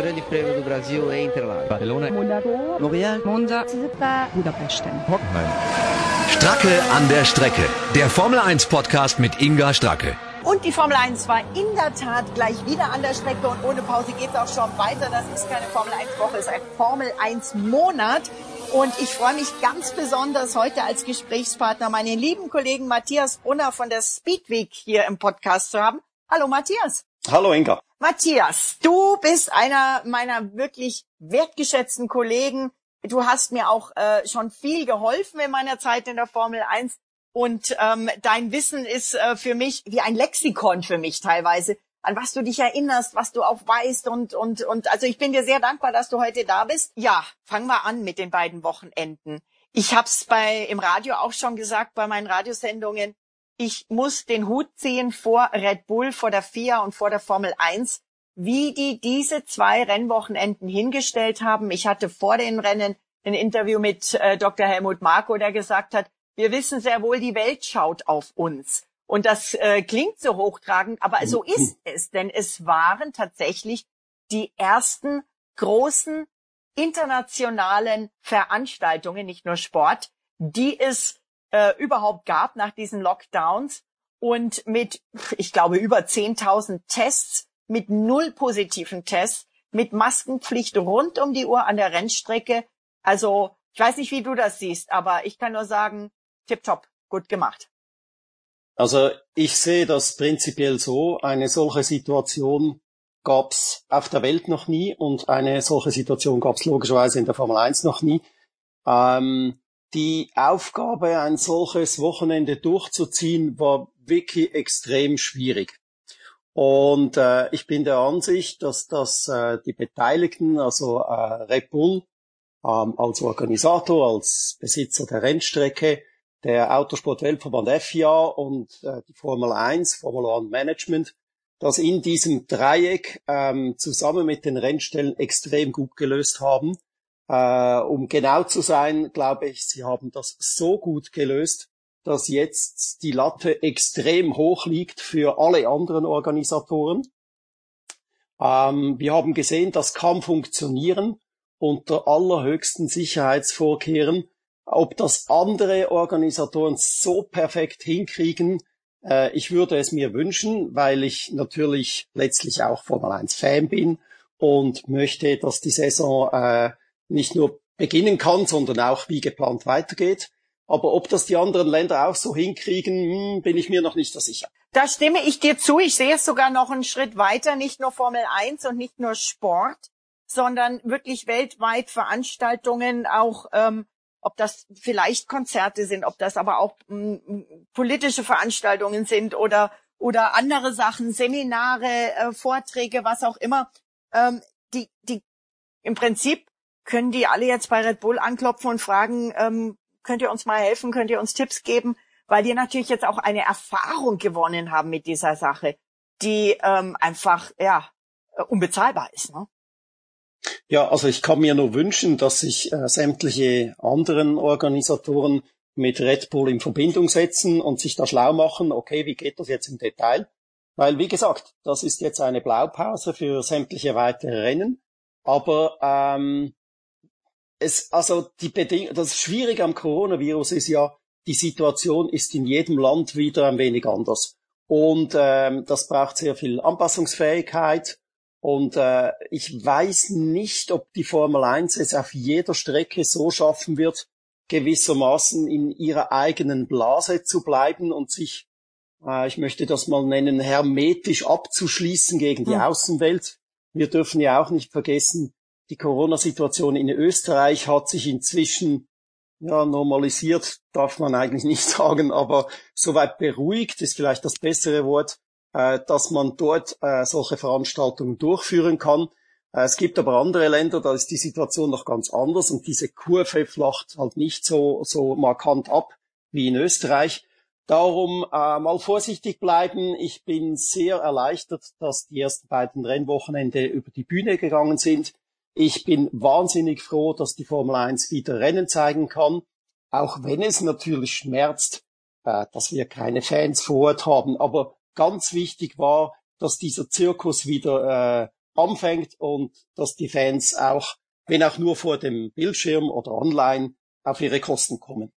Grande Prêmio do Brasil em Interlagos. Barcelona. Monaco. Montreal. Monza. Budapest. Hockenheim. Stracke an der Strecke. Der Formel 1 Podcast mit Inga Stracke. Und die Formel 1 war in der Tat gleich wieder an der Strecke und ohne Pause geht es auch schon weiter. Das ist keine Formel 1 Woche, es ist ein Formel 1 Monat. Und ich freue mich ganz besonders heute als Gesprächspartner meinen lieben Kollegen Matthias Brunner von der Speedweek hier im Podcast zu haben. Hallo Matthias. Hallo Inga. Matthias, du bist einer meiner wirklich wertgeschätzten Kollegen. Du hast mir auch äh, schon viel geholfen in meiner Zeit in der Formel 1 und ähm, dein Wissen ist äh, für mich wie ein Lexikon für mich teilweise, an was du dich erinnerst, was du auch weißt und und und also ich bin dir sehr dankbar, dass du heute da bist. Ja, fangen wir an mit den beiden Wochenenden. Ich habe es bei im Radio auch schon gesagt bei meinen Radiosendungen. Ich muss den Hut ziehen vor Red Bull, vor der FIA und vor der Formel 1, wie die diese zwei Rennwochenenden hingestellt haben. Ich hatte vor den Rennen ein Interview mit äh, Dr. Helmut Marko, der gesagt hat, wir wissen sehr wohl, die Welt schaut auf uns. Und das äh, klingt so hochtragend, aber so ist es, denn es waren tatsächlich die ersten großen internationalen Veranstaltungen, nicht nur Sport, die es äh, überhaupt gab nach diesen Lockdowns und mit, ich glaube, über 10.000 Tests, mit null positiven Tests, mit Maskenpflicht rund um die Uhr an der Rennstrecke. Also ich weiß nicht, wie du das siehst, aber ich kann nur sagen, tipptopp, gut gemacht. Also ich sehe das prinzipiell so, eine solche Situation gab es auf der Welt noch nie und eine solche Situation gab es logischerweise in der Formel 1 noch nie. Ähm, die Aufgabe, ein solches Wochenende durchzuziehen, war wirklich extrem schwierig. Und äh, ich bin der Ansicht, dass das äh, die Beteiligten, also äh, Red Bull ähm, als Organisator, als Besitzer der Rennstrecke, der Autosport-Weltverband FIA und äh, die Formel 1, Formel 1 Management, das in diesem Dreieck ähm, zusammen mit den Rennstellen extrem gut gelöst haben. Äh, um genau zu sein, glaube ich, sie haben das so gut gelöst, dass jetzt die Latte extrem hoch liegt für alle anderen Organisatoren. Ähm, wir haben gesehen, das kann funktionieren unter allerhöchsten Sicherheitsvorkehren. Ob das andere Organisatoren so perfekt hinkriegen, äh, ich würde es mir wünschen, weil ich natürlich letztlich auch Formel 1 Fan bin und möchte, dass die Saison äh, nicht nur beginnen kann, sondern auch wie geplant weitergeht. Aber ob das die anderen Länder auch so hinkriegen, hm, bin ich mir noch nicht so sicher. Da stimme ich dir zu. Ich sehe es sogar noch einen Schritt weiter, nicht nur Formel 1 und nicht nur Sport, sondern wirklich weltweit Veranstaltungen, auch ähm, ob das vielleicht Konzerte sind, ob das aber auch m, politische Veranstaltungen sind oder oder andere Sachen, Seminare, äh, Vorträge, was auch immer. Ähm, die die im Prinzip können die alle jetzt bei Red Bull anklopfen und fragen, ähm, könnt ihr uns mal helfen, könnt ihr uns Tipps geben, weil die natürlich jetzt auch eine Erfahrung gewonnen haben mit dieser Sache, die ähm, einfach ja unbezahlbar ist. Ne? Ja, also ich kann mir nur wünschen, dass sich äh, sämtliche anderen Organisatoren mit Red Bull in Verbindung setzen und sich da schlau machen, okay, wie geht das jetzt im Detail? Weil, wie gesagt, das ist jetzt eine Blaupause für sämtliche weitere Rennen. Aber ähm, es, also die Beding das Schwierige am Coronavirus ist ja, die Situation ist in jedem Land wieder ein wenig anders. Und ähm, das braucht sehr viel Anpassungsfähigkeit und äh, ich weiß nicht, ob die Formel 1 es auf jeder Strecke so schaffen wird, gewissermaßen in ihrer eigenen Blase zu bleiben und sich, äh, ich möchte das mal nennen, hermetisch abzuschließen gegen die hm. Außenwelt. Wir dürfen ja auch nicht vergessen, die Corona-Situation in Österreich hat sich inzwischen ja, normalisiert, darf man eigentlich nicht sagen, aber soweit beruhigt ist vielleicht das bessere Wort, äh, dass man dort äh, solche Veranstaltungen durchführen kann. Äh, es gibt aber andere Länder, da ist die Situation noch ganz anders und diese Kurve flacht halt nicht so, so markant ab wie in Österreich. Darum äh, mal vorsichtig bleiben. Ich bin sehr erleichtert, dass die ersten beiden Rennwochenende über die Bühne gegangen sind. Ich bin wahnsinnig froh, dass die Formel 1 wieder Rennen zeigen kann, auch wenn es natürlich schmerzt, äh, dass wir keine Fans vor Ort haben. Aber ganz wichtig war, dass dieser Zirkus wieder äh, anfängt und dass die Fans auch, wenn auch nur vor dem Bildschirm oder online, auf ihre Kosten kommen.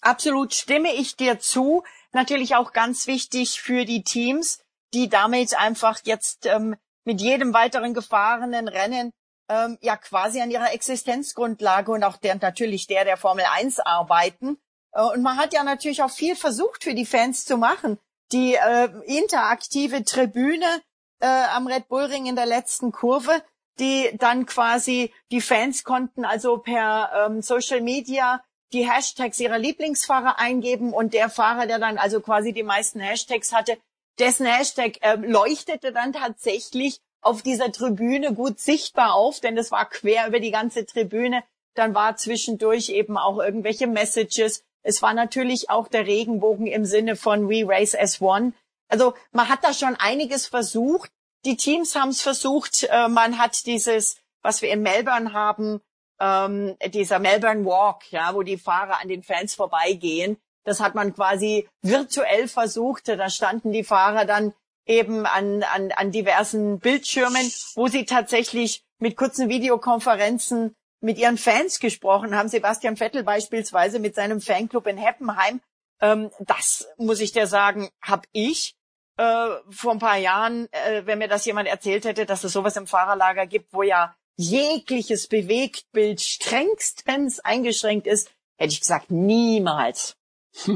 Absolut stimme ich dir zu. Natürlich auch ganz wichtig für die Teams, die damit einfach jetzt ähm, mit jedem weiteren gefahrenen Rennen ähm, ja quasi an ihrer Existenzgrundlage und auch der natürlich der der Formel 1 arbeiten. Äh, und man hat ja natürlich auch viel versucht für die Fans zu machen. Die äh, interaktive Tribüne äh, am Red Bull Ring in der letzten Kurve, die dann quasi die Fans konnten also per ähm, Social Media die Hashtags ihrer Lieblingsfahrer eingeben und der Fahrer, der dann also quasi die meisten Hashtags hatte, dessen Hashtag äh, leuchtete dann tatsächlich auf dieser Tribüne gut sichtbar auf, denn das war quer über die ganze Tribüne. Dann war zwischendurch eben auch irgendwelche Messages. Es war natürlich auch der Regenbogen im Sinne von We Race as One. Also man hat da schon einiges versucht. Die Teams haben es versucht. Äh, man hat dieses, was wir in Melbourne haben, ähm, dieser Melbourne Walk, ja, wo die Fahrer an den Fans vorbeigehen. Das hat man quasi virtuell versucht. Da standen die Fahrer dann eben an, an, an diversen Bildschirmen, wo sie tatsächlich mit kurzen Videokonferenzen mit ihren Fans gesprochen haben. Sebastian Vettel beispielsweise mit seinem Fanclub in Heppenheim. Ähm, das muss ich dir sagen, habe ich äh, vor ein paar Jahren, äh, wenn mir das jemand erzählt hätte, dass es sowas im Fahrerlager gibt, wo ja jegliches Bewegtbild strengstens eingeschränkt ist, hätte ich gesagt, niemals.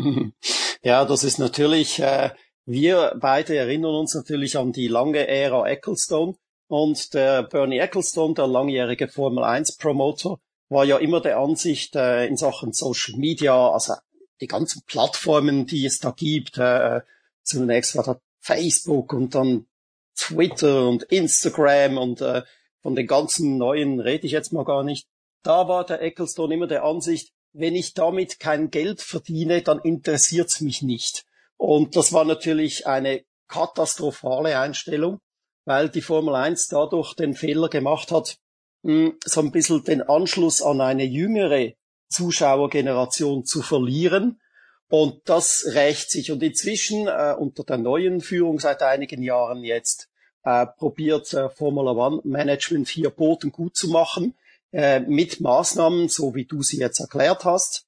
ja, das ist natürlich, äh, wir beide erinnern uns natürlich an die lange Ära Ecclestone und der Bernie Ecclestone, der langjährige Formel 1 Promoter, war ja immer der Ansicht äh, in Sachen Social Media, also die ganzen Plattformen, die es da gibt, äh, zunächst war da Facebook und dann Twitter und Instagram und äh, von den ganzen neuen rede ich jetzt mal gar nicht. Da war der Ecclestone immer der Ansicht, wenn ich damit kein Geld verdiene, dann interessiert's mich nicht. Und das war natürlich eine katastrophale Einstellung, weil die Formel 1 dadurch den Fehler gemacht hat, hm, so ein bisschen den Anschluss an eine jüngere Zuschauergeneration zu verlieren. Und das rächt sich. Und inzwischen, äh, unter der neuen Führung seit einigen Jahren jetzt, äh, probiert äh, Formula One Management hier Boden gut zu machen, äh, mit Maßnahmen, so wie du sie jetzt erklärt hast.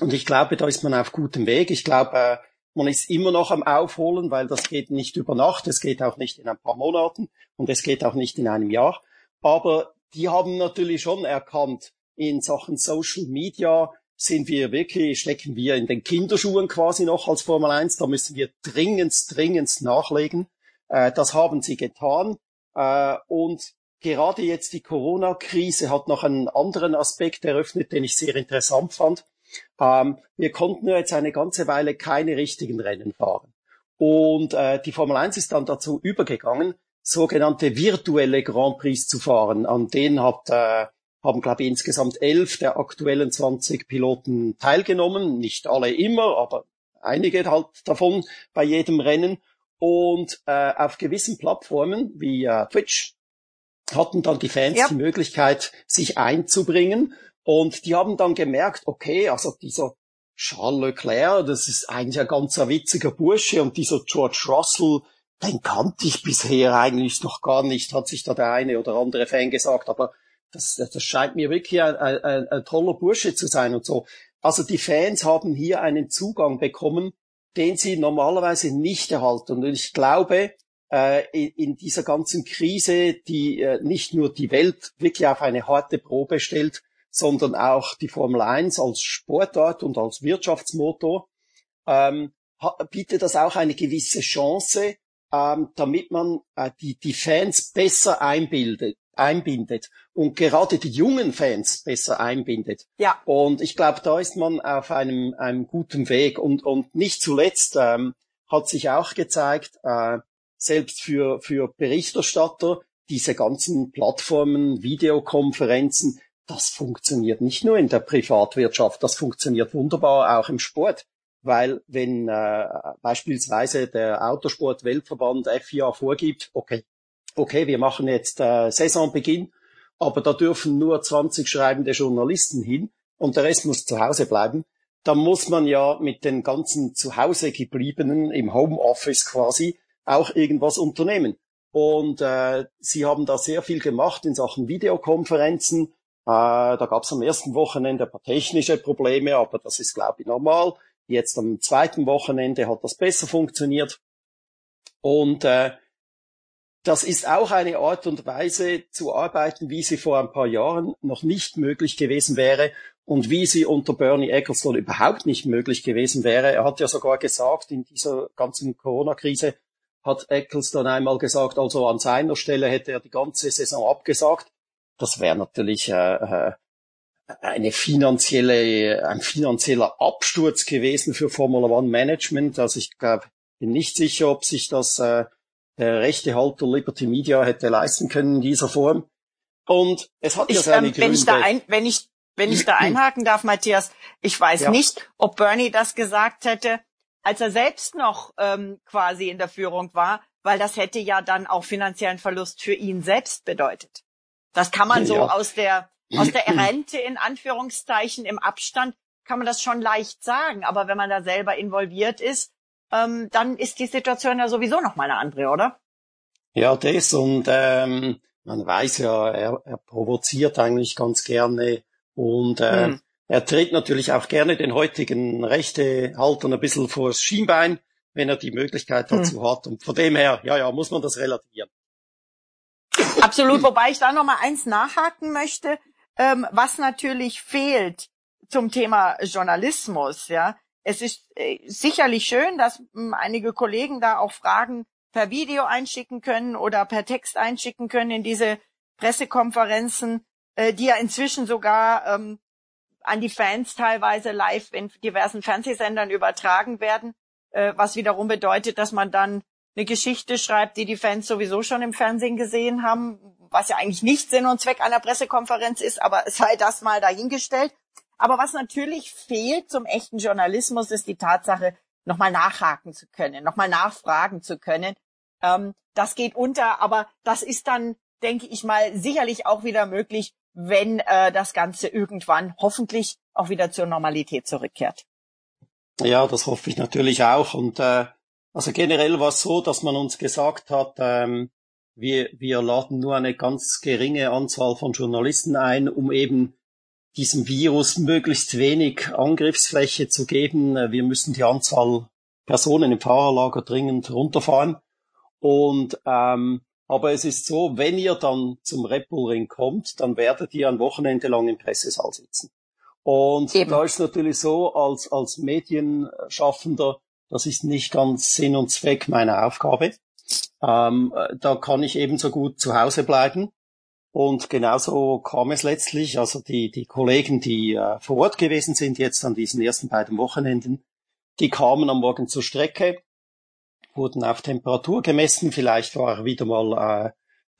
Und ich glaube, da ist man auf gutem Weg. Ich glaube, äh, man ist immer noch am Aufholen, weil das geht nicht über Nacht, es geht auch nicht in ein paar Monaten und es geht auch nicht in einem Jahr. Aber die haben natürlich schon erkannt, in Sachen Social Media sind wir wirklich, stecken wir in den Kinderschuhen quasi noch als Formel 1. Da müssen wir dringend, dringend nachlegen. Äh, das haben sie getan. Äh, und gerade jetzt die Corona-Krise hat noch einen anderen Aspekt eröffnet, den ich sehr interessant fand. Ähm, wir konnten jetzt eine ganze Weile keine richtigen Rennen fahren. Und äh, die Formel 1 ist dann dazu übergegangen, sogenannte virtuelle Grand Prix zu fahren. An denen hat, äh, haben, glaube ich, insgesamt elf der aktuellen 20 Piloten teilgenommen. Nicht alle immer, aber einige halt davon bei jedem Rennen. Und äh, auf gewissen Plattformen wie äh, Twitch hatten dann die Fans ja. die Möglichkeit, sich einzubringen. Und die haben dann gemerkt, okay, also dieser Charles Leclerc, das ist eigentlich ein ganz witziger Bursche und dieser George Russell, den kannte ich bisher eigentlich noch gar nicht, hat sich da der eine oder andere Fan gesagt, aber das, das scheint mir wirklich ein, ein, ein toller Bursche zu sein und so. Also die Fans haben hier einen Zugang bekommen, den sie normalerweise nicht erhalten. Und ich glaube, äh, in dieser ganzen Krise, die äh, nicht nur die Welt wirklich auf eine harte Probe stellt, sondern auch die Formel 1 als Sportart und als Wirtschaftsmotor, ähm, bietet das auch eine gewisse Chance, ähm, damit man äh, die, die Fans besser einbildet, einbindet und gerade die jungen Fans besser einbindet. Ja. Und ich glaube, da ist man auf einem, einem guten Weg. Und, und nicht zuletzt ähm, hat sich auch gezeigt, äh, selbst für, für Berichterstatter, diese ganzen Plattformen, Videokonferenzen, das funktioniert nicht nur in der Privatwirtschaft, das funktioniert wunderbar auch im Sport. Weil wenn äh, beispielsweise der Autosport-Weltverband FIA vorgibt, okay, okay, wir machen jetzt äh, Saisonbeginn, aber da dürfen nur 20 schreibende Journalisten hin und der Rest muss zu Hause bleiben, dann muss man ja mit den ganzen zu Hause gebliebenen im Homeoffice quasi auch irgendwas unternehmen. Und äh, sie haben da sehr viel gemacht in Sachen Videokonferenzen. Äh, da gab es am ersten Wochenende ein paar technische Probleme, aber das ist, glaube ich, normal. Jetzt am zweiten Wochenende hat das besser funktioniert. Und äh, das ist auch eine Art und Weise zu arbeiten, wie sie vor ein paar Jahren noch nicht möglich gewesen wäre und wie sie unter Bernie Ecclestone überhaupt nicht möglich gewesen wäre. Er hat ja sogar gesagt, in dieser ganzen Corona-Krise hat Ecclestone einmal gesagt, also an seiner Stelle hätte er die ganze Saison abgesagt. Das wäre natürlich äh, äh eine finanzielle, ein finanzieller Absturz gewesen für Formula One Management. Also ich glaube, bin nicht sicher, ob sich das äh, der rechte Halter Liberty Media hätte leisten können in dieser Form. Und es hat ich, ja seine ähm, Gründe. Wenn ich, da ein, wenn, ich, wenn ich da einhaken darf, Matthias, ich weiß ja. nicht, ob Bernie das gesagt hätte, als er selbst noch ähm, quasi in der Führung war, weil das hätte ja dann auch finanziellen Verlust für ihn selbst bedeutet. Das kann man so ja. aus der aus der Rente in Anführungszeichen im Abstand kann man das schon leicht sagen, aber wenn man da selber involviert ist, ähm, dann ist die Situation ja sowieso noch mal eine andere, oder? Ja, das und ähm, man weiß ja, er, er provoziert eigentlich ganz gerne und äh, hm. er tritt natürlich auch gerne den heutigen Rechtehaltern ein bisschen vors Schienbein, wenn er die Möglichkeit dazu hm. hat. Und von dem her, ja, ja, muss man das relativieren. Absolut, wobei ich da noch mal eins nachhaken möchte, ähm, was natürlich fehlt zum Thema Journalismus, ja, es ist äh, sicherlich schön, dass mh, hm, einige Kollegen da auch Fragen per Video einschicken können oder per Text einschicken können in diese Pressekonferenzen, äh, die ja inzwischen sogar ähm, an die Fans teilweise live in diversen Fernsehsendern übertragen werden, äh, was wiederum bedeutet, dass man dann eine Geschichte schreibt, die die Fans sowieso schon im Fernsehen gesehen haben, was ja eigentlich nicht Sinn und Zweck einer Pressekonferenz ist, aber sei das mal dahingestellt. Aber was natürlich fehlt zum echten Journalismus, ist die Tatsache, nochmal nachhaken zu können, nochmal nachfragen zu können. Ähm, das geht unter, aber das ist dann, denke ich mal, sicherlich auch wieder möglich, wenn äh, das Ganze irgendwann hoffentlich auch wieder zur Normalität zurückkehrt. Ja, das hoffe ich natürlich auch. Und äh, also generell war es so, dass man uns gesagt hat, ähm, wir, wir laden nur eine ganz geringe Anzahl von Journalisten ein, um eben diesem Virus möglichst wenig Angriffsfläche zu geben. Wir müssen die Anzahl Personen im Fahrerlager dringend runterfahren. Und ähm, aber es ist so, wenn ihr dann zum Red Bull Ring kommt, dann werdet ihr ein Wochenende lang im Pressesaal sitzen. Und Eben. da ist natürlich so, als, als Medienschaffender, das ist nicht ganz Sinn und Zweck meiner Aufgabe. Ähm, da kann ich ebenso gut zu Hause bleiben und genauso kam es letztlich. Also die, die Kollegen, die äh, vor Ort gewesen sind, jetzt an diesen ersten beiden Wochenenden, die kamen am Morgen zur Strecke, wurden auf Temperatur gemessen. Vielleicht war wieder mal äh,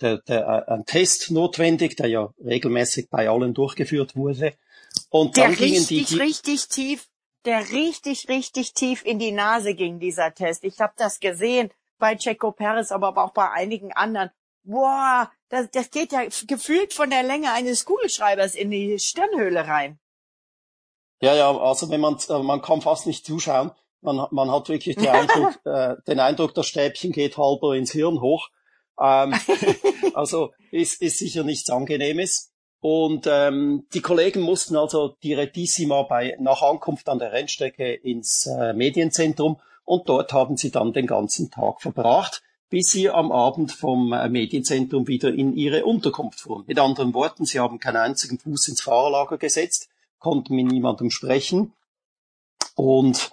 der, der, äh, ein Test notwendig, der ja regelmäßig bei allen durchgeführt wurde. Und dann der gingen richtig, die, die richtig tief, der richtig, richtig tief in die Nase ging, dieser Test. Ich habe das gesehen bei Checo Perez, aber auch bei einigen anderen boah, das, das geht ja gefühlt von der Länge eines Kugelschreibers in die Stirnhöhle rein. Ja, ja, also wenn man, äh, man kann fast nicht zuschauen. Man, man hat wirklich den Eindruck, äh, den Eindruck, das Stäbchen geht halber ins Hirn hoch. Ähm, also ist, ist sicher nichts Angenehmes. Und ähm, die Kollegen mussten also direttissima bei nach Ankunft an der Rennstrecke ins äh, Medienzentrum und dort haben sie dann den ganzen Tag verbracht bis sie am Abend vom äh, Medienzentrum wieder in ihre Unterkunft fuhren. Mit anderen Worten, sie haben keinen einzigen Fuß ins Fahrerlager gesetzt, konnten mit niemandem sprechen. Und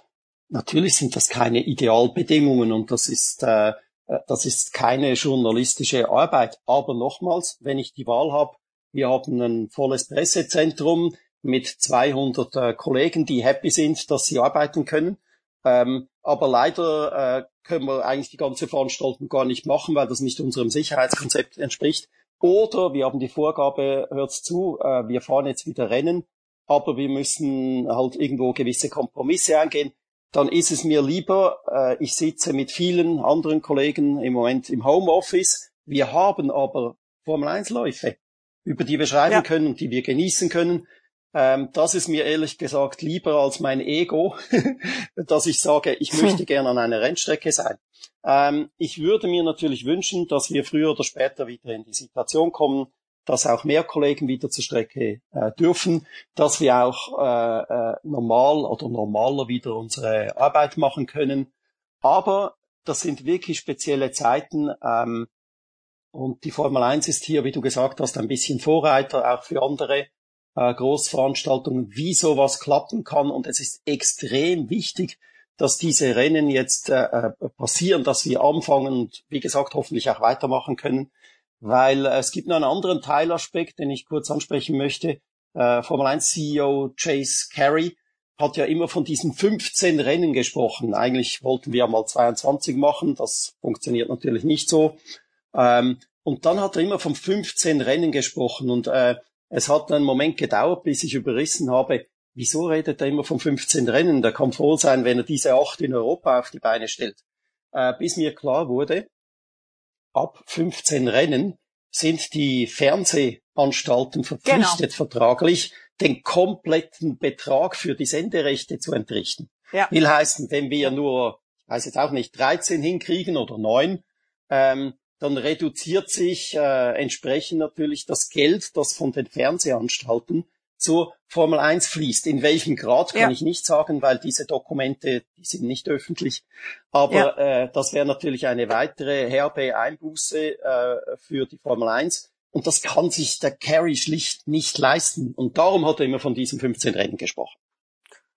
natürlich sind das keine Idealbedingungen und das ist, äh, äh, das ist keine journalistische Arbeit. Aber nochmals, wenn ich die Wahl habe, wir haben ein volles Pressezentrum mit 200 äh, Kollegen, die happy sind, dass sie arbeiten können. Ähm, aber leider äh, können wir eigentlich die ganze Veranstaltung gar nicht machen, weil das nicht unserem Sicherheitskonzept entspricht. Oder wir haben die Vorgabe, hört zu, äh, wir fahren jetzt wieder Rennen, aber wir müssen halt irgendwo gewisse Kompromisse eingehen. Dann ist es mir lieber, äh, ich sitze mit vielen anderen Kollegen im Moment im Homeoffice. Wir haben aber Formel 1 Läufe, über die wir schreiben ja. können und die wir genießen können. Ähm, das ist mir ehrlich gesagt lieber als mein Ego, dass ich sage, ich möchte gerne an einer Rennstrecke sein. Ähm, ich würde mir natürlich wünschen, dass wir früher oder später wieder in die Situation kommen, dass auch mehr Kollegen wieder zur Strecke äh, dürfen, dass wir auch äh, äh, normal oder normaler wieder unsere Arbeit machen können. Aber das sind wirklich spezielle Zeiten. Ähm, und die Formel 1 ist hier, wie du gesagt hast, ein bisschen Vorreiter auch für andere äh, Großveranstaltungen, wie sowas klappen kann. Und es ist extrem wichtig, dass diese Rennen jetzt äh, äh, passieren, dass wir anfangen und wie gesagt hoffentlich auch weitermachen können. Weil äh, es gibt noch einen anderen Teilaspekt, den ich kurz ansprechen möchte. Äh, Formel 1 CEO Chase Carey hat ja immer von diesen 15 Rennen gesprochen. Eigentlich wollten wir mal 22 machen, das funktioniert natürlich nicht so. Ähm, und dann hat er immer von 15 Rennen gesprochen und äh, es hat einen Moment gedauert, bis ich überrissen habe, wieso redet er immer von 15 Rennen? Der kann froh sein, wenn er diese acht in Europa auf die Beine stellt. Äh, bis mir klar wurde, ab 15 Rennen sind die Fernsehanstalten verpflichtet genau. vertraglich, den kompletten Betrag für die Senderechte zu entrichten. Ja. Will heißen, wenn wir nur, ich weiß jetzt auch nicht, 13 hinkriegen oder 9, ähm, dann reduziert sich äh, entsprechend natürlich das Geld, das von den Fernsehanstalten zur Formel 1 fließt. In welchem Grad kann ja. ich nicht sagen, weil diese Dokumente, die sind nicht öffentlich. Aber ja. äh, das wäre natürlich eine weitere herbe Einbuße äh, für die Formel 1. Und das kann sich der Carry schlicht nicht leisten. Und darum hat er immer von diesen 15 Rennen gesprochen.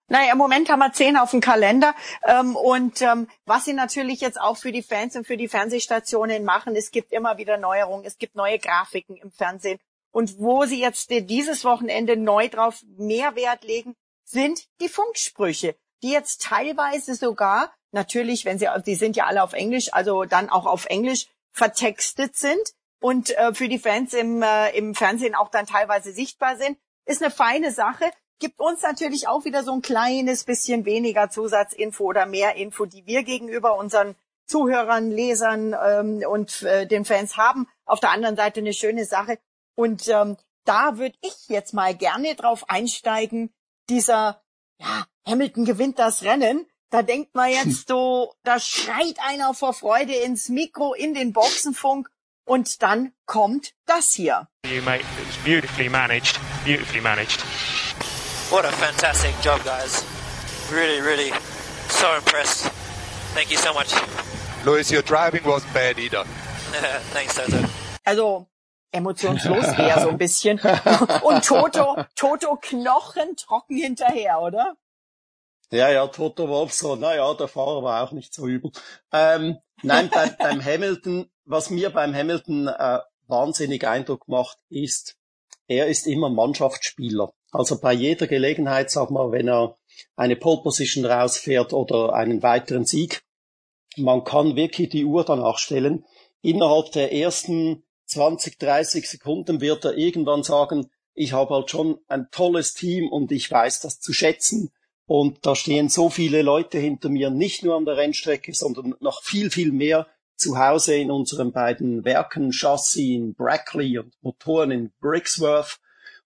Naja, im Moment haben wir zehn auf dem Kalender. Ähm, und ähm, was sie natürlich jetzt auch für die Fans und für die Fernsehstationen machen, es gibt immer wieder Neuerungen, es gibt neue Grafiken im Fernsehen. Und wo sie jetzt dieses Wochenende neu drauf mehr Wert legen, sind die Funksprüche, die jetzt teilweise sogar, natürlich, wenn sie, die sind ja alle auf Englisch, also dann auch auf Englisch vertextet sind und äh, für die Fans im, äh, im Fernsehen auch dann teilweise sichtbar sind, ist eine feine Sache gibt uns natürlich auch wieder so ein kleines bisschen weniger Zusatzinfo oder mehr Info, die wir gegenüber unseren Zuhörern, Lesern ähm, und äh, den Fans haben. Auf der anderen Seite eine schöne Sache. Und ähm, da würde ich jetzt mal gerne drauf einsteigen. Dieser, ja, Hamilton gewinnt das Rennen. Da denkt man jetzt so, da schreit einer vor Freude ins Mikro, in den Boxenfunk. Und dann kommt das hier. You mate, it was beautifully managed, beautifully managed. What a fantastic job, guys. Really, really so impressed. Thank you so much. Louis, your driving wasn't bad either. Thanks, Toto. Also, emotionslos eher so ein bisschen. Und Toto, Toto Knochen trocken hinterher, oder? Ja, ja, Toto Wolf so, naja, der Fahrer war auch nicht so übel. Ähm, nein, beim, beim Hamilton, was mir beim Hamilton äh, wahnsinnig Eindruck macht, ist, er ist immer Mannschaftsspieler. Also bei jeder Gelegenheit, sag mal, wenn er eine Pole Position rausfährt oder einen weiteren Sieg, man kann wirklich die Uhr danach stellen. Innerhalb der ersten 20, 30 Sekunden wird er irgendwann sagen, ich habe halt schon ein tolles Team und ich weiß das zu schätzen. Und da stehen so viele Leute hinter mir, nicht nur an der Rennstrecke, sondern noch viel, viel mehr zu Hause in unseren beiden Werken, Chassis in Brackley und Motoren in Brixworth.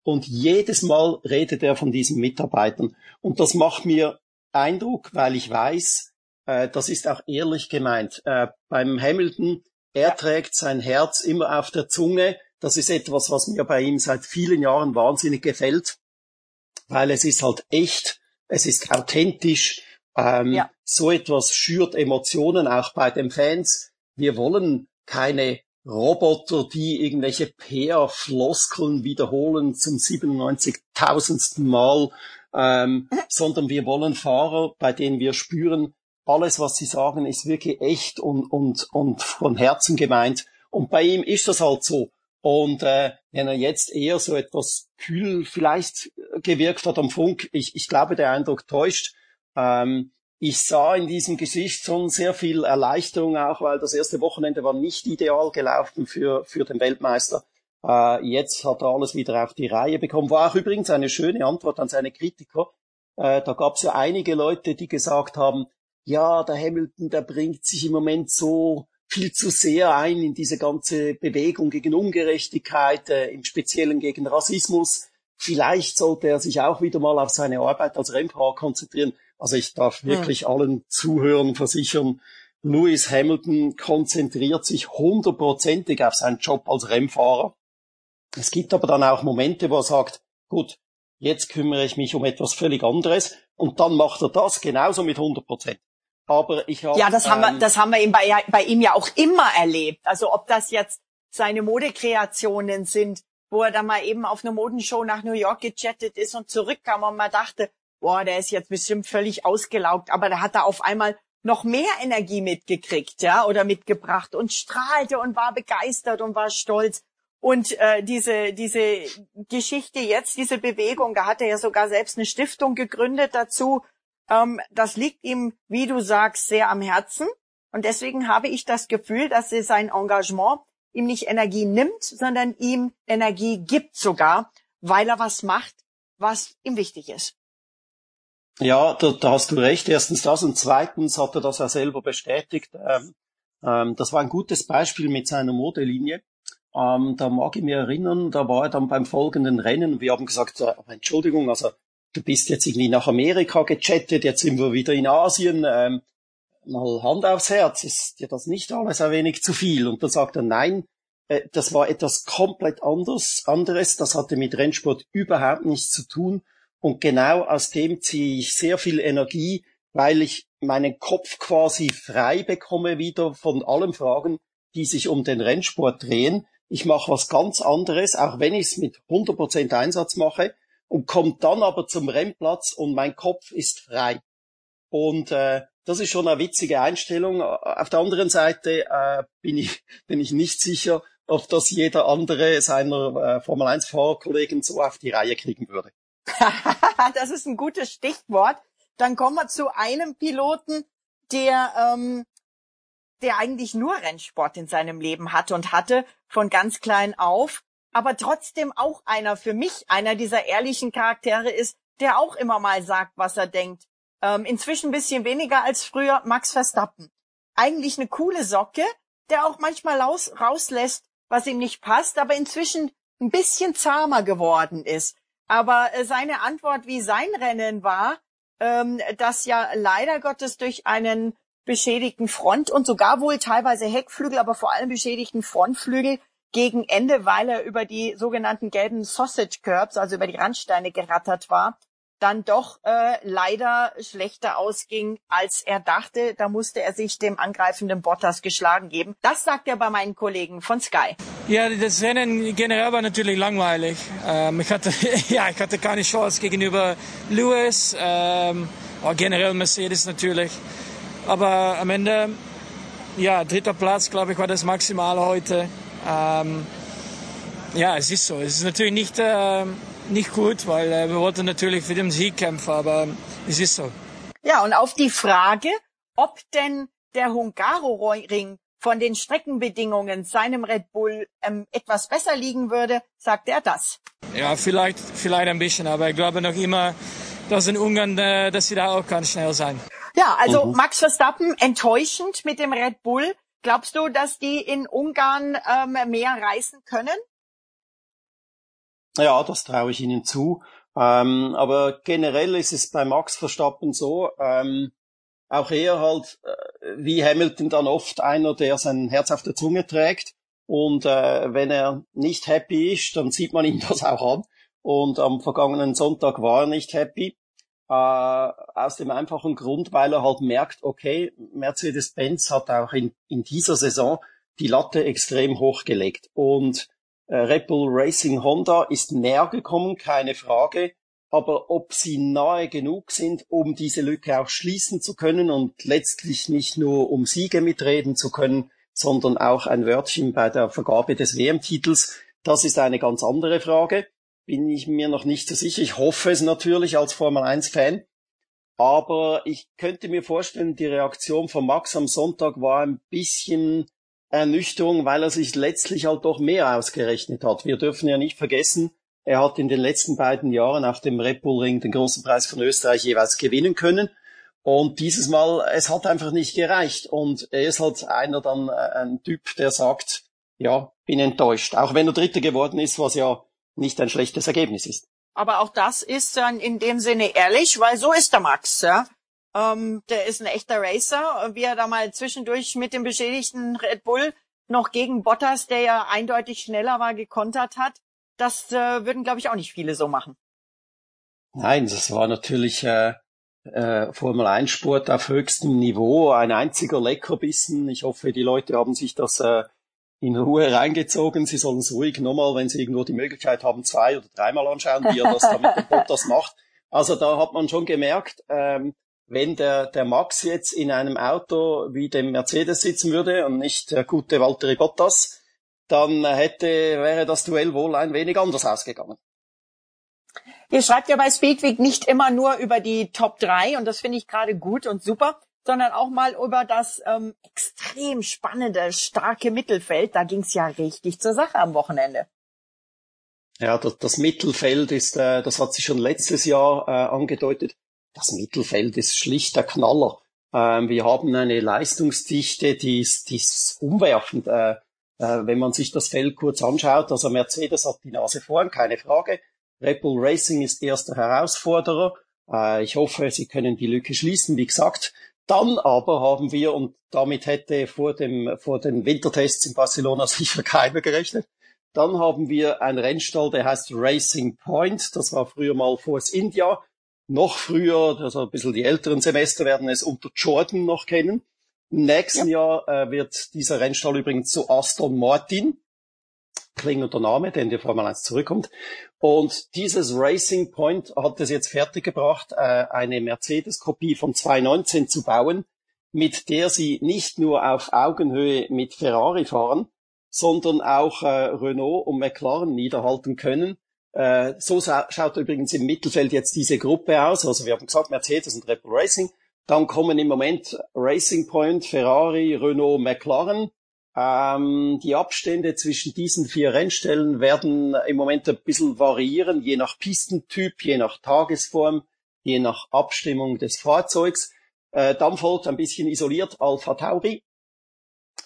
Und jedes Mal redet er von diesen Mitarbeitern. Und das macht mir Eindruck, weil ich weiß, äh, das ist auch ehrlich gemeint. Äh, beim Hamilton, er trägt sein Herz immer auf der Zunge. Das ist etwas, was mir bei ihm seit vielen Jahren wahnsinnig gefällt, weil es ist halt echt, es ist authentisch. Ähm, ja. So etwas schürt Emotionen auch bei den Fans. Wir wollen keine Roboter, die irgendwelche PR-Floskeln wiederholen zum 97.000. Mal, ähm, sondern wir wollen Fahrer, bei denen wir spüren, alles, was sie sagen, ist wirklich echt und, und, und von Herzen gemeint. Und bei ihm ist das halt so. Und äh, wenn er jetzt eher so etwas kühl vielleicht gewirkt hat am Funk, ich, ich glaube, der Eindruck täuscht. Ähm, ich sah in diesem Gesicht schon sehr viel Erleichterung auch, weil das erste Wochenende war nicht ideal gelaufen für, für den Weltmeister. Äh, jetzt hat er alles wieder auf die Reihe bekommen. War auch übrigens eine schöne Antwort an seine Kritiker. Äh, da gab es ja einige Leute, die gesagt haben, ja, der Hamilton, der bringt sich im Moment so viel zu sehr ein in diese ganze Bewegung gegen Ungerechtigkeit, äh, im Speziellen gegen Rassismus. vielleicht sollte er sich auch wieder mal auf seine Arbeit als Rennfahrer konzentrieren. Also ich darf wirklich ja. allen Zuhörern versichern, Lewis Hamilton konzentriert sich hundertprozentig auf seinen Job als Rennfahrer. Es gibt aber dann auch Momente, wo er sagt, gut, jetzt kümmere ich mich um etwas völlig anderes und dann macht er das genauso mit 100 Prozent. Aber ich habe ja, das haben wir, ähm, das haben wir ihm bei, bei ihm ja auch immer erlebt. Also ob das jetzt seine Modekreationen sind, wo er dann mal eben auf eine Modenshow nach New York gechattet ist und zurückkam und man dachte, boah, der ist jetzt bestimmt völlig ausgelaugt, aber da hat er auf einmal noch mehr Energie mitgekriegt, ja, oder mitgebracht und strahlte und war begeistert und war stolz. Und äh, diese diese Geschichte jetzt, diese Bewegung, da hat er ja sogar selbst eine Stiftung gegründet dazu. Ähm, das liegt ihm, wie du sagst, sehr am Herzen. Und deswegen habe ich das Gefühl, dass sein Engagement ihm nicht Energie nimmt, sondern ihm Energie gibt sogar, weil er was macht, was ihm wichtig ist. Ja, da, da hast du recht. Erstens das und zweitens hat er das ja selber bestätigt. Ähm, ähm, das war ein gutes Beispiel mit seiner Modelinie. Ähm, da mag ich mir erinnern, da war er dann beim folgenden Rennen. Wir haben gesagt, äh, Entschuldigung, also du bist jetzt irgendwie nach Amerika gechattet, jetzt sind wir wieder in Asien. Ähm, mal Hand aufs Herz, ist dir das nicht alles ein wenig zu viel? Und dann sagt er, nein, äh, das war etwas komplett anders, anderes. Das hatte mit Rennsport überhaupt nichts zu tun. Und genau aus dem ziehe ich sehr viel Energie, weil ich meinen Kopf quasi frei bekomme wieder von allen Fragen, die sich um den Rennsport drehen. Ich mache was ganz anderes, auch wenn ich es mit 100% Einsatz mache und komme dann aber zum Rennplatz und mein Kopf ist frei. Und äh, das ist schon eine witzige Einstellung. Auf der anderen Seite äh, bin, ich, bin ich nicht sicher, ob das jeder andere seiner äh, Formel 1 Fahrerkollegen so auf die Reihe kriegen würde. das ist ein gutes Stichwort. Dann kommen wir zu einem Piloten, der, ähm, der eigentlich nur Rennsport in seinem Leben hatte und hatte, von ganz klein auf, aber trotzdem auch einer für mich, einer dieser ehrlichen Charaktere ist, der auch immer mal sagt, was er denkt. Ähm, inzwischen ein bisschen weniger als früher Max Verstappen. Eigentlich eine coole Socke, der auch manchmal raus, rauslässt, was ihm nicht passt, aber inzwischen ein bisschen zahmer geworden ist. Aber äh, seine Antwort, wie sein Rennen war, ähm, das ja leider Gottes durch einen beschädigten Front und sogar wohl teilweise Heckflügel, aber vor allem beschädigten Frontflügel gegen Ende, weil er über die sogenannten gelben Sausage Curbs, also über die Randsteine gerattert war, dann doch äh, leider schlechter ausging, als er dachte. Da musste er sich dem angreifenden Bottas geschlagen geben. Das sagt er bei meinen Kollegen von Sky. Ja, das Rennen generell war natürlich langweilig. Ähm, ich hatte ja, ich hatte keine Chance gegenüber Lewis, ähm, generell Mercedes natürlich. Aber am Ende, ja, dritter Platz, glaube ich, war das Maximale heute. Ähm, ja, es ist so. Es ist natürlich nicht äh, nicht gut, weil äh, wir wollten natürlich für den Sieg kämpfen, aber es ist so. Ja, und auf die Frage, ob denn der Hungaroring von den Streckenbedingungen seinem Red Bull ähm, etwas besser liegen würde, sagt er das. Ja, vielleicht, vielleicht ein bisschen, aber ich glaube noch immer, dass in Ungarn, äh, dass sie da auch ganz schnell sein. Ja, also mhm. Max Verstappen enttäuschend mit dem Red Bull. Glaubst du, dass die in Ungarn ähm, mehr reißen können? Ja, das traue ich Ihnen zu. Ähm, aber generell ist es bei Max Verstappen so, ähm, auch er halt äh, wie Hamilton dann oft einer, der sein Herz auf der Zunge trägt. Und äh, wenn er nicht happy ist, dann sieht man ihm das auch an. Und am vergangenen Sonntag war er nicht happy. Äh, aus dem einfachen Grund, weil er halt merkt, okay, Mercedes-Benz hat auch in, in dieser Saison die Latte extrem hochgelegt. Und Red Bull Racing Honda ist näher gekommen, keine Frage. Aber ob sie nahe genug sind, um diese Lücke auch schließen zu können und letztlich nicht nur um Siege mitreden zu können, sondern auch ein Wörtchen bei der Vergabe des WM-Titels, das ist eine ganz andere Frage. Bin ich mir noch nicht so sicher. Ich hoffe es natürlich als Formel 1-Fan. Aber ich könnte mir vorstellen, die Reaktion von Max am Sonntag war ein bisschen Ernüchterung, weil er sich letztlich halt doch mehr ausgerechnet hat. Wir dürfen ja nicht vergessen, er hat in den letzten beiden Jahren auf dem Red Bull Ring den großen Preis von Österreich jeweils gewinnen können. Und dieses Mal, es hat einfach nicht gereicht. Und er ist halt einer dann äh, ein Typ, der sagt, ja, bin enttäuscht. Auch wenn er Dritter geworden ist, was ja nicht ein schlechtes Ergebnis ist. aber auch das ist dann in dem Sinne ehrlich, weil so ist der Max, ja. Ähm, der ist ein echter Racer, wie er da mal zwischendurch mit dem beschädigten Red Bull noch gegen Bottas, der ja eindeutig schneller war, gekontert hat. Das äh, würden, glaube ich, auch nicht viele so machen. Nein, das war natürlich äh, äh, Formel 1 Sport auf höchstem Niveau, ein einziger Leckerbissen. Ich hoffe, die Leute haben sich das äh, in Ruhe reingezogen. Sie sollen es ruhig nochmal, wenn sie irgendwo die Möglichkeit haben, zwei oder dreimal anschauen, wie er das da mit dem Bottas macht. Also da hat man schon gemerkt, ähm, wenn der, der Max jetzt in einem Auto wie dem Mercedes sitzen würde und nicht der gute Valtteri Bottas, dann hätte, wäre das Duell wohl ein wenig anders ausgegangen. Ihr schreibt ja bei Speedweek nicht immer nur über die Top 3 und das finde ich gerade gut und super, sondern auch mal über das ähm, extrem spannende, starke Mittelfeld. Da ging es ja richtig zur Sache am Wochenende. Ja, das, das Mittelfeld ist, äh, das hat sich schon letztes Jahr äh, angedeutet. Das Mittelfeld ist schlicht der Knaller. Ähm, wir haben eine Leistungsdichte, die ist, die ist umwerfend. Äh, äh, wenn man sich das Feld kurz anschaut, also Mercedes hat die Nase vorn, keine Frage. Red Bull Racing ist erster Herausforderer. Äh, ich hoffe, sie können die Lücke schließen, wie gesagt. Dann aber haben wir, und damit hätte vor, dem, vor den Wintertests in Barcelona sicher keiner gerechnet, dann haben wir einen Rennstall, der heißt Racing Point. Das war früher mal Force India. Noch früher, also ein bisschen die älteren Semester werden es unter Jordan noch kennen. Im nächsten ja. Jahr äh, wird dieser Rennstall übrigens zu Aston Martin klingender Name, der in die Formel 1 zurückkommt. Und dieses Racing Point hat es jetzt fertiggebracht, äh, eine Mercedes-Kopie von 219 zu bauen, mit der sie nicht nur auf Augenhöhe mit Ferrari fahren, sondern auch äh, Renault und McLaren niederhalten können. Äh, so schaut übrigens im Mittelfeld jetzt diese Gruppe aus. Also wir haben gesagt, Mercedes und Red Bull Racing. Dann kommen im Moment Racing Point, Ferrari, Renault, McLaren. Ähm, die Abstände zwischen diesen vier Rennstellen werden im Moment ein bisschen variieren, je nach Pistentyp, je nach Tagesform, je nach Abstimmung des Fahrzeugs. Äh, dann folgt ein bisschen isoliert Alpha Tauri.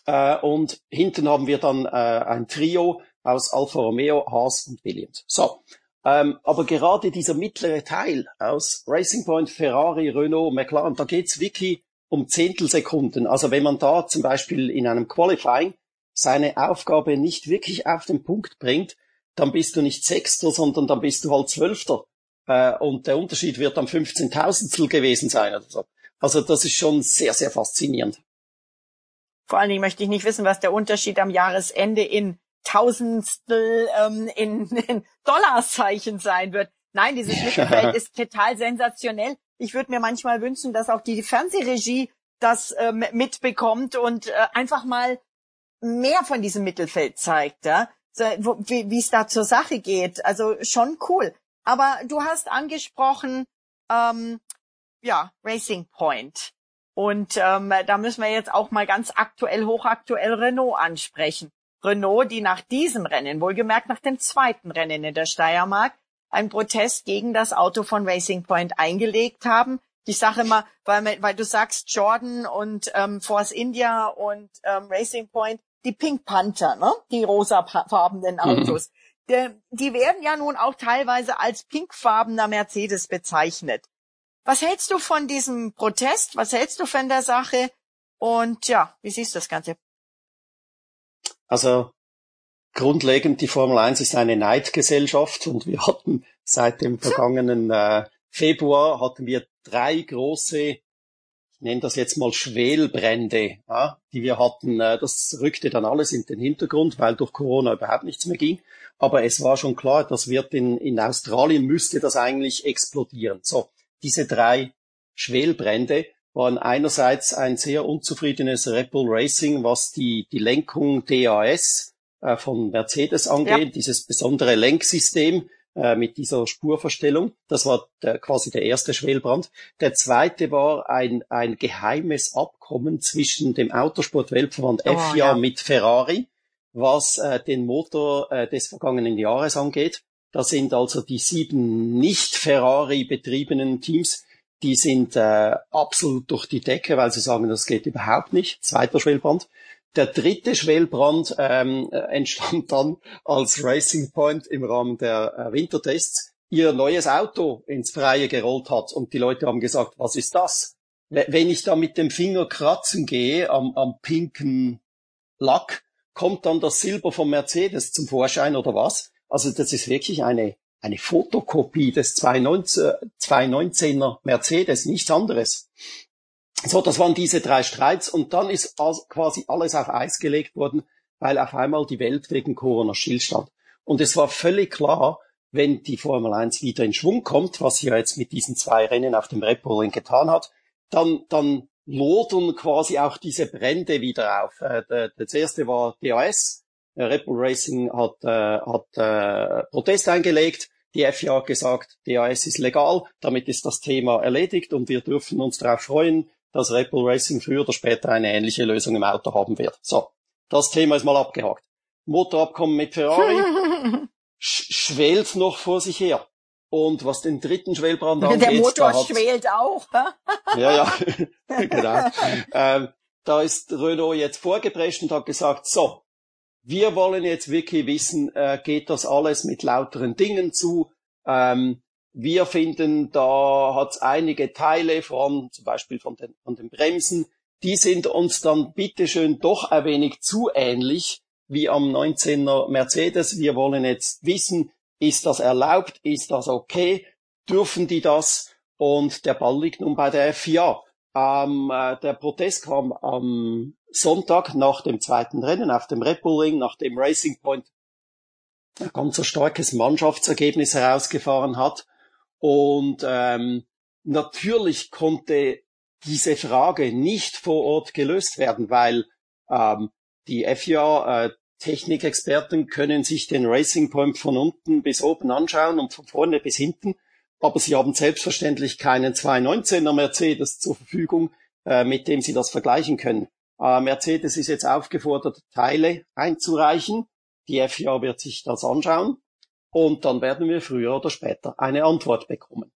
Äh, und hinten haben wir dann äh, ein Trio aus Alfa Romeo, Haas und Williams. So, ähm, aber gerade dieser mittlere Teil aus Racing Point, Ferrari, Renault, McLaren, da geht's wirklich um Zehntelsekunden. Also wenn man da zum Beispiel in einem Qualifying seine Aufgabe nicht wirklich auf den Punkt bringt, dann bist du nicht Sechster, sondern dann bist du halt Zwölfter. Äh, und der Unterschied wird am 15.000stel gewesen sein oder so. Also das ist schon sehr, sehr faszinierend. Vor allen Dingen möchte ich nicht wissen, was der Unterschied am Jahresende in Tausendstel ähm, in, in Dollarzeichen sein wird. Nein, dieses Mittelfeld ist total sensationell ich würde mir manchmal wünschen, dass auch die Fernsehregie das ähm, mitbekommt und äh, einfach mal mehr von diesem Mittelfeld zeigt, ja? so, wie es da zur Sache geht. Also schon cool. Aber du hast angesprochen, ähm, ja, Racing Point. Und ähm, da müssen wir jetzt auch mal ganz aktuell, hochaktuell Renault ansprechen. Renault, die nach diesem Rennen, wohlgemerkt nach dem zweiten Rennen in der Steiermark, einen Protest gegen das Auto von Racing Point eingelegt haben. Ich sage immer, weil, weil du sagst Jordan und ähm, Force India und ähm, Racing Point, die Pink Panther, ne? die rosafarbenen mhm. Autos. Mhm. Die, die werden ja nun auch teilweise als pinkfarbener Mercedes bezeichnet. Was hältst du von diesem Protest? Was hältst du von der Sache? Und ja, wie siehst du das Ganze? Also grundlegend, die Formel 1 ist eine Neidgesellschaft und wir hatten seit dem vergangenen äh, Februar hatten wir drei große, ich nenne das jetzt mal Schwelbrände, ja, die wir hatten. Äh, das rückte dann alles in den Hintergrund, weil durch Corona überhaupt nichts mehr ging. Aber es war schon klar, das wird in, in Australien müsste das eigentlich explodieren. So, diese drei Schwelbrände waren einerseits ein sehr unzufriedenes Red Bull Racing, was die, die Lenkung DAS äh, von Mercedes angeht, ja. dieses besondere Lenksystem äh, mit dieser Spurverstellung. Das war der, quasi der erste Schwelbrand. Der zweite war ein, ein geheimes Abkommen zwischen dem Autosport-Weltverband oh, FIA ja. mit Ferrari, was äh, den Motor äh, des vergangenen Jahres angeht. Da sind also die sieben nicht Ferrari betriebenen Teams, die sind äh, absolut durch die Decke, weil sie sagen, das geht überhaupt nicht. Zweiter Schwelbrand. Der dritte Schwellbrand ähm, äh, entstand dann als Racing Point im Rahmen der äh, Wintertests ihr neues Auto ins Freie gerollt hat und die Leute haben gesagt, was ist das? Wenn ich da mit dem Finger kratzen gehe am, am pinken Lack, kommt dann das Silber vom Mercedes zum Vorschein oder was? Also das ist wirklich eine, eine Fotokopie des 219er Mercedes, nichts anderes. So, das waren diese drei Streits und dann ist quasi alles auf Eis gelegt worden, weil auf einmal die Welt wegen Corona stillstand. Und es war völlig klar, wenn die Formel 1 wieder in Schwung kommt, was sie ja jetzt mit diesen zwei Rennen auf dem Red Bull Ring getan hat, dann, dann lodern quasi auch diese Brände wieder auf. Äh, das erste war DAS. Äh, Red Bull Racing hat, äh, hat äh, Protest eingelegt. Die FIA hat gesagt, DAS ist legal, damit ist das Thema erledigt und wir dürfen uns darauf freuen, dass Red Bull Racing früher oder später eine ähnliche Lösung im Auto haben wird. So, das Thema ist mal abgehakt. Motorabkommen mit Ferrari sch schwelt noch vor sich her. Und was den dritten Schwelbrand angeht... Der Motor schwelt auch. ja, ja, genau. Ähm, da ist Renault jetzt vorgeprescht und hat gesagt, so, wir wollen jetzt wirklich wissen, äh, geht das alles mit lauteren Dingen zu? Ähm, wir finden, da hat es einige Teile von, zum Beispiel von den, von den Bremsen, die sind uns dann bitteschön doch ein wenig zu ähnlich wie am 19er Mercedes. Wir wollen jetzt wissen, ist das erlaubt? Ist das okay? Dürfen die das? Und der Ball liegt nun bei der FIA. Ähm, äh, der Protest kam am Sonntag nach dem zweiten Rennen auf dem Red Bull Ring, nachdem Racing Point ein ganz so starkes Mannschaftsergebnis herausgefahren hat. Und ähm, natürlich konnte diese Frage nicht vor Ort gelöst werden, weil ähm, die FIA äh, Technikexperten können sich den Racing Point von unten bis oben anschauen und von vorne bis hinten, aber sie haben selbstverständlich keinen 219er Mercedes zur Verfügung, äh, mit dem sie das vergleichen können. Äh, Mercedes ist jetzt aufgefordert, Teile einzureichen. Die FIA wird sich das anschauen und dann werden wir früher oder später eine Antwort bekommen.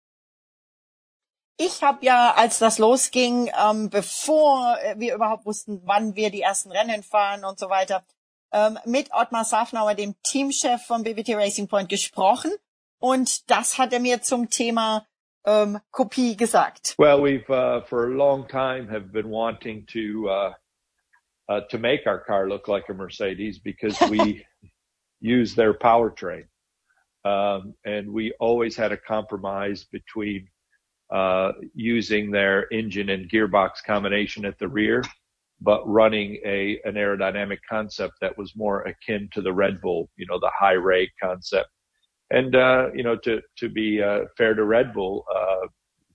Ich habe ja, als das losging, ähm, bevor wir überhaupt wussten, wann wir die ersten Rennen fahren und so weiter, ähm, mit Ottmar Safnauer, dem Teamchef von BBT Racing Point, gesprochen. Und das hat er mir zum Thema ähm, Kopie gesagt. Well, we've uh, for a long time have been wanting to uh, uh, to make our car look like a Mercedes because we use their powertrain, um, and we always had a compromise between uh, using their engine and gearbox combination at the rear but running a an aerodynamic concept that was more akin to the Red Bull, you know, the high rake concept. And uh, you know, to to be uh, fair to Red Bull, uh,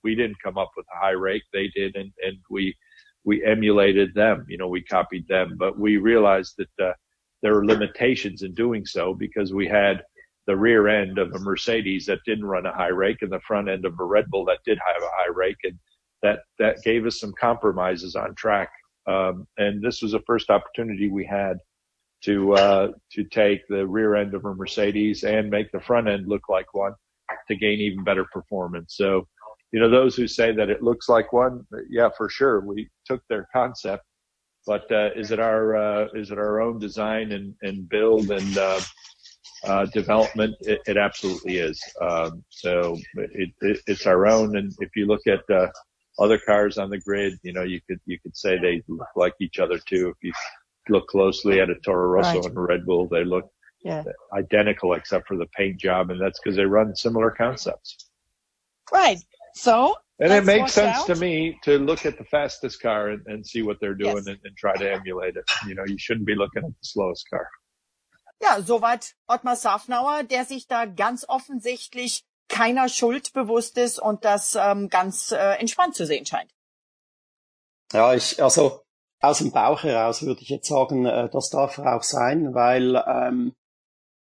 we didn't come up with a high rake; they did, and and we we emulated them. You know, we copied them, but we realized that uh, there were limitations in doing so because we had the rear end of a Mercedes that didn't run a high rake and the front end of a Red Bull that did have a high rake, and that that gave us some compromises on track um, and this was the first opportunity we had to uh, to take the rear end of a Mercedes and make the front end look like one to gain even better performance. So, you know, those who say that it looks like one, yeah, for sure, we took their concept, but uh, is it our uh, is it our own design and, and build and uh, uh, development? It, it, absolutely is. Um, so it, it, it's our own, and if you look at uh, other cars on the grid, you know, you could, you could say they look like each other too. If you look closely at a Toro Rosso right. and a Red Bull, they look yeah. identical except for the paint job. And that's because they run similar concepts. Right. So. And it makes sense out. to me to look at the fastest car and, and see what they're doing yes. and, and try to emulate it. You know, you shouldn't be looking at the slowest car. Ja, soweit Ottmar Safnauer, der sich da ganz offensichtlich keiner Schuld bewusst ist und das ähm, ganz äh, entspannt zu sehen scheint. Ja, ich, also aus dem Bauch heraus würde ich jetzt sagen, äh, das darf auch sein, weil ähm,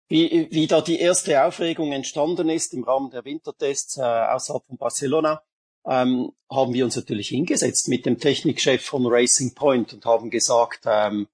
wie, wie da die erste Aufregung entstanden ist im Rahmen der Wintertests äh, außerhalb von Barcelona, ähm, haben wir uns natürlich hingesetzt mit dem Technikchef von Racing Point und haben gesagt, ähm,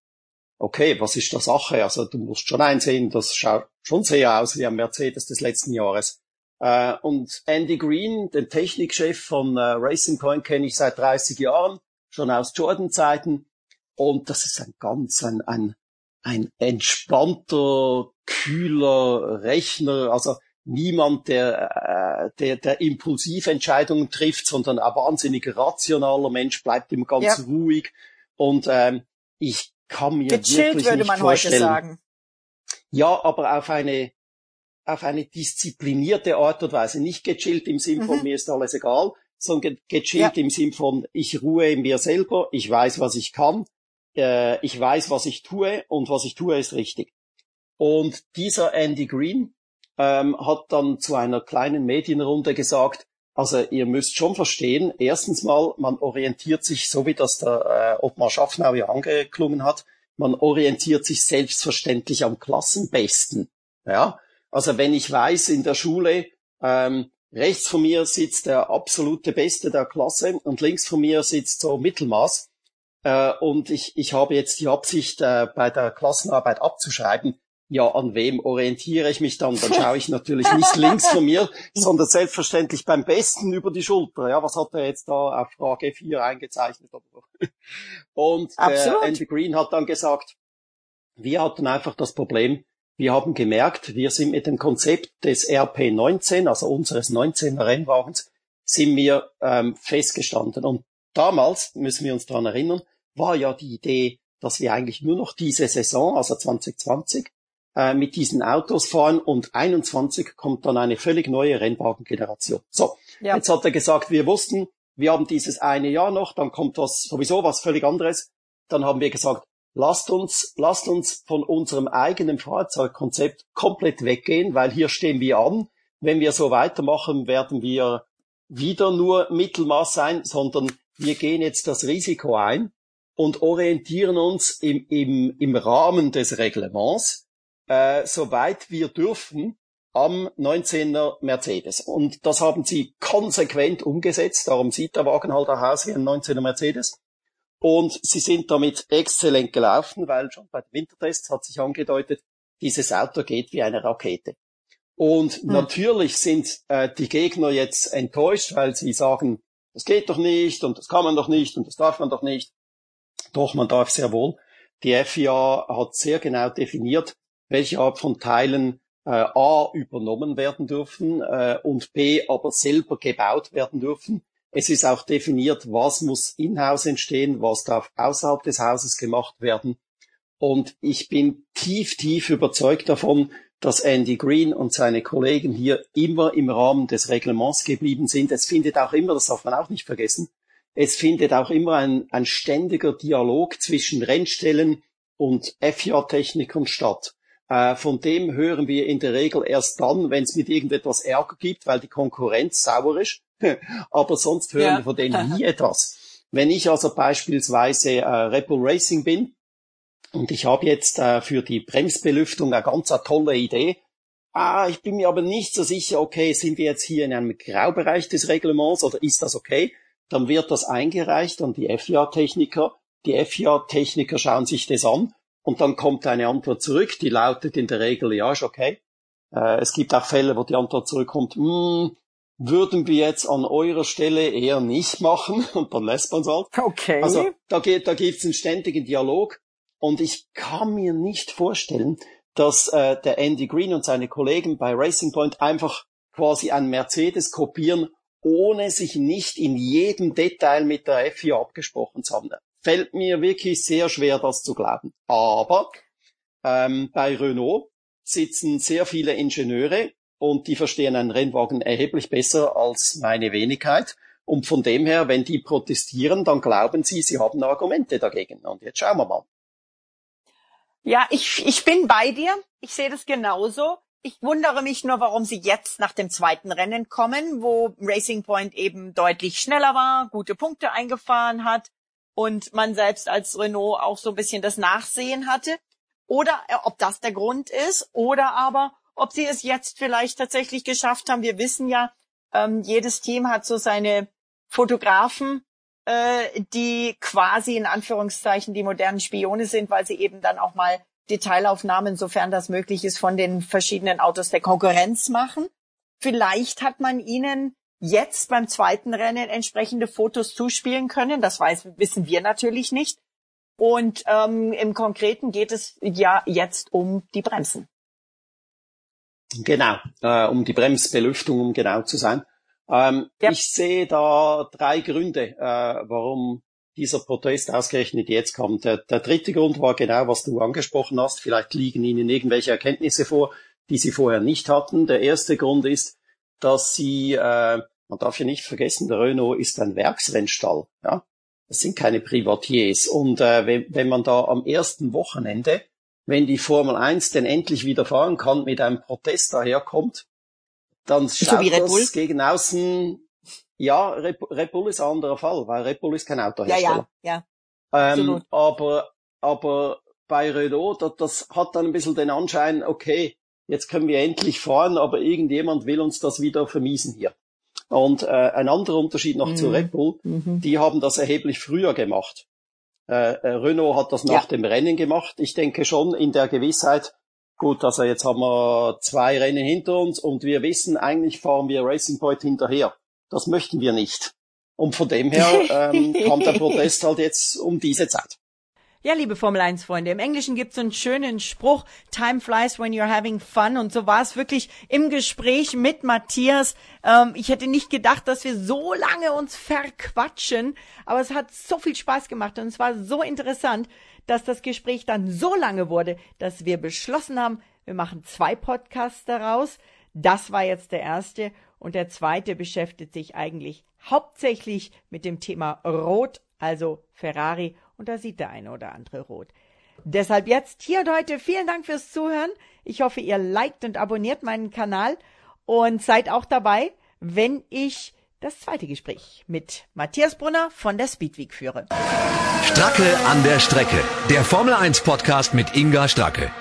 okay, was ist der Sache? Also du musst schon einsehen, das schaut schon sehr aus wie ein Mercedes des letzten Jahres. Äh, und Andy Green, den Technikchef von äh, Racing Point, kenne ich seit 30 Jahren, schon aus Jordan-Zeiten. Und das ist ein ganz, ein, ein, ein entspannter, kühler Rechner. Also niemand, der, äh, der, der Impulsiventscheidungen trifft, sondern ein wahnsinnig rationaler Mensch, bleibt immer ganz ja. ruhig. Und ähm, ich kann mir Gechillt, wirklich würde nicht man vorstellen, heute sagen. Ja, aber auf eine auf eine disziplinierte Art und Weise. Nicht gechillt im Sinn von mhm. mir ist alles egal, sondern gechillt ja. im Sinn von ich ruhe in mir selber, ich weiß, was ich kann, äh, ich weiß, was ich tue und was ich tue ist richtig. Und dieser Andy Green ähm, hat dann zu einer kleinen Medienrunde gesagt, also ihr müsst schon verstehen, erstens mal, man orientiert sich, so wie das der äh, Ottmar Schaffnau ja angeklungen hat, man orientiert sich selbstverständlich am Klassenbesten. Ja, also wenn ich weiß in der Schule, ähm, rechts von mir sitzt der absolute Beste der Klasse und links von mir sitzt so Mittelmaß, äh, und ich, ich habe jetzt die Absicht, äh, bei der Klassenarbeit abzuschreiben, ja, an wem orientiere ich mich dann? Dann schaue ich natürlich nicht links von mir, sondern selbstverständlich beim Besten über die Schulter. Ja, was hat er jetzt da auf Frage 4 eingezeichnet? Und der Andy Green hat dann gesagt, wir hatten einfach das Problem, wir haben gemerkt, wir sind mit dem Konzept des RP19, also unseres 19er Rennwagens, sind wir ähm, festgestanden. Und damals, müssen wir uns daran erinnern, war ja die Idee, dass wir eigentlich nur noch diese Saison, also 2020, äh, mit diesen Autos fahren und 21 kommt dann eine völlig neue Rennwagengeneration. So, ja. jetzt hat er gesagt, wir wussten, wir haben dieses eine Jahr noch, dann kommt was sowieso was völlig anderes. Dann haben wir gesagt, lasst uns, lasst uns von unserem eigenen Fahrzeugkonzept komplett weggehen, weil hier stehen wir an. Wenn wir so weitermachen, werden wir wieder nur Mittelmaß sein, sondern wir gehen jetzt das Risiko ein und orientieren uns im, im, im Rahmen des Reglements, äh, soweit wir dürfen, am 19er Mercedes. Und das haben sie konsequent umgesetzt. Darum sieht der Wagen halt auch aus wie ein 19er Mercedes. Und sie sind damit exzellent gelaufen, weil schon bei den Wintertests hat sich angedeutet, dieses Auto geht wie eine Rakete. Und mhm. natürlich sind äh, die Gegner jetzt enttäuscht, weil sie sagen, das geht doch nicht und das kann man doch nicht und das darf man doch nicht. Doch, man darf sehr wohl. Die FIA hat sehr genau definiert, welche Art von Teilen äh, A übernommen werden dürfen äh, und B aber selber gebaut werden dürfen. Es ist auch definiert, was muss in-house entstehen, was darf außerhalb des Hauses gemacht werden. Und ich bin tief, tief überzeugt davon, dass Andy Green und seine Kollegen hier immer im Rahmen des Reglements geblieben sind. Es findet auch immer, das darf man auch nicht vergessen, es findet auch immer ein, ein ständiger Dialog zwischen Rennstellen und FIA-Technikern statt. Äh, von dem hören wir in der Regel erst dann, wenn es mit irgendetwas Ärger gibt, weil die Konkurrenz sauer ist. Aber sonst hören ja. wir von denen nie etwas. Wenn ich also beispielsweise äh, Red Bull Racing bin und ich habe jetzt äh, für die Bremsbelüftung eine ganz eine tolle Idee, ah, ich bin mir aber nicht so sicher, okay, sind wir jetzt hier in einem Graubereich des Reglements oder ist das okay? Dann wird das eingereicht an die FIA-Techniker. Die FIA-Techniker schauen sich das an und dann kommt eine Antwort zurück, die lautet in der Regel, ja, ist okay. Äh, es gibt auch Fälle, wo die Antwort zurückkommt, hm, würden wir jetzt an eurer Stelle eher nicht machen und dann lässt man es halt. Okay. Also da, geht, da gibt's einen ständigen Dialog und ich kann mir nicht vorstellen, dass äh, der Andy Green und seine Kollegen bei Racing Point einfach quasi einen Mercedes kopieren, ohne sich nicht in jedem Detail mit der FIA abgesprochen zu haben. Fällt mir wirklich sehr schwer, das zu glauben. Aber ähm, bei Renault sitzen sehr viele Ingenieure und die verstehen einen Rennwagen erheblich besser als meine Wenigkeit. Und von dem her, wenn die protestieren, dann glauben sie, sie haben Argumente dagegen. Und jetzt schauen wir mal. Ja, ich, ich bin bei dir. Ich sehe das genauso. Ich wundere mich nur, warum sie jetzt nach dem zweiten Rennen kommen, wo Racing Point eben deutlich schneller war, gute Punkte eingefahren hat und man selbst als Renault auch so ein bisschen das Nachsehen hatte. Oder äh, ob das der Grund ist, oder aber ob sie es jetzt vielleicht tatsächlich geschafft haben. Wir wissen ja, ähm, jedes Team hat so seine Fotografen, äh, die quasi in Anführungszeichen die modernen Spione sind, weil sie eben dann auch mal Detailaufnahmen, sofern das möglich ist, von den verschiedenen Autos der Konkurrenz machen. Vielleicht hat man ihnen jetzt beim zweiten Rennen entsprechende Fotos zuspielen können. Das weiß, wissen wir natürlich nicht. Und ähm, im Konkreten geht es ja jetzt um die Bremsen. Genau, äh, um die Bremsbelüftung, um genau zu sein. Ähm, ja. Ich sehe da drei Gründe, äh, warum dieser Protest ausgerechnet jetzt kommt. Der, der dritte Grund war genau, was du angesprochen hast. Vielleicht liegen Ihnen irgendwelche Erkenntnisse vor, die Sie vorher nicht hatten. Der erste Grund ist, dass Sie, äh, man darf ja nicht vergessen, der Renault ist ein Werksrennstall. Ja? Das sind keine Privatiers. Und äh, wenn, wenn man da am ersten Wochenende, wenn die Formel 1 denn endlich wieder fahren kann, mit einem Protest daherkommt, dann schaut so das gegen außen ja, Red, Red Bull ist ein anderer Fall, weil Red Bull ist kein Autohersteller. Ja, ja, ja. Ähm, aber, aber bei Renault, das, das hat dann ein bisschen den Anschein, okay, jetzt können wir endlich fahren, aber irgendjemand will uns das wieder vermiesen hier. Und äh, ein anderer Unterschied noch mhm. zu Red Bull, mhm. die haben das erheblich früher gemacht. Äh, äh, Renault hat das nach ja. dem Rennen gemacht. Ich denke schon in der Gewissheit, gut, also jetzt haben wir zwei Rennen hinter uns und wir wissen, eigentlich fahren wir Racing Point hinterher. Das möchten wir nicht. Und von dem her ähm, kam der Protest halt jetzt um diese Zeit. Ja, liebe Formel 1 Freunde, im Englischen gibt's so einen schönen Spruch, Time flies when you're having fun. Und so war es wirklich im Gespräch mit Matthias. Ähm, ich hätte nicht gedacht, dass wir so lange uns verquatschen, aber es hat so viel Spaß gemacht und es war so interessant, dass das Gespräch dann so lange wurde, dass wir beschlossen haben, wir machen zwei Podcasts daraus. Das war jetzt der erste und der zweite beschäftigt sich eigentlich hauptsächlich mit dem Thema Rot, also Ferrari, und da sieht der eine oder andere Rot. Deshalb jetzt hier und heute vielen Dank fürs Zuhören. Ich hoffe, ihr liked und abonniert meinen Kanal und seid auch dabei, wenn ich das zweite Gespräch mit Matthias Brunner von der Speedweek führe. Stracke an der Strecke. Der Formel 1 Podcast mit Inga Stracke.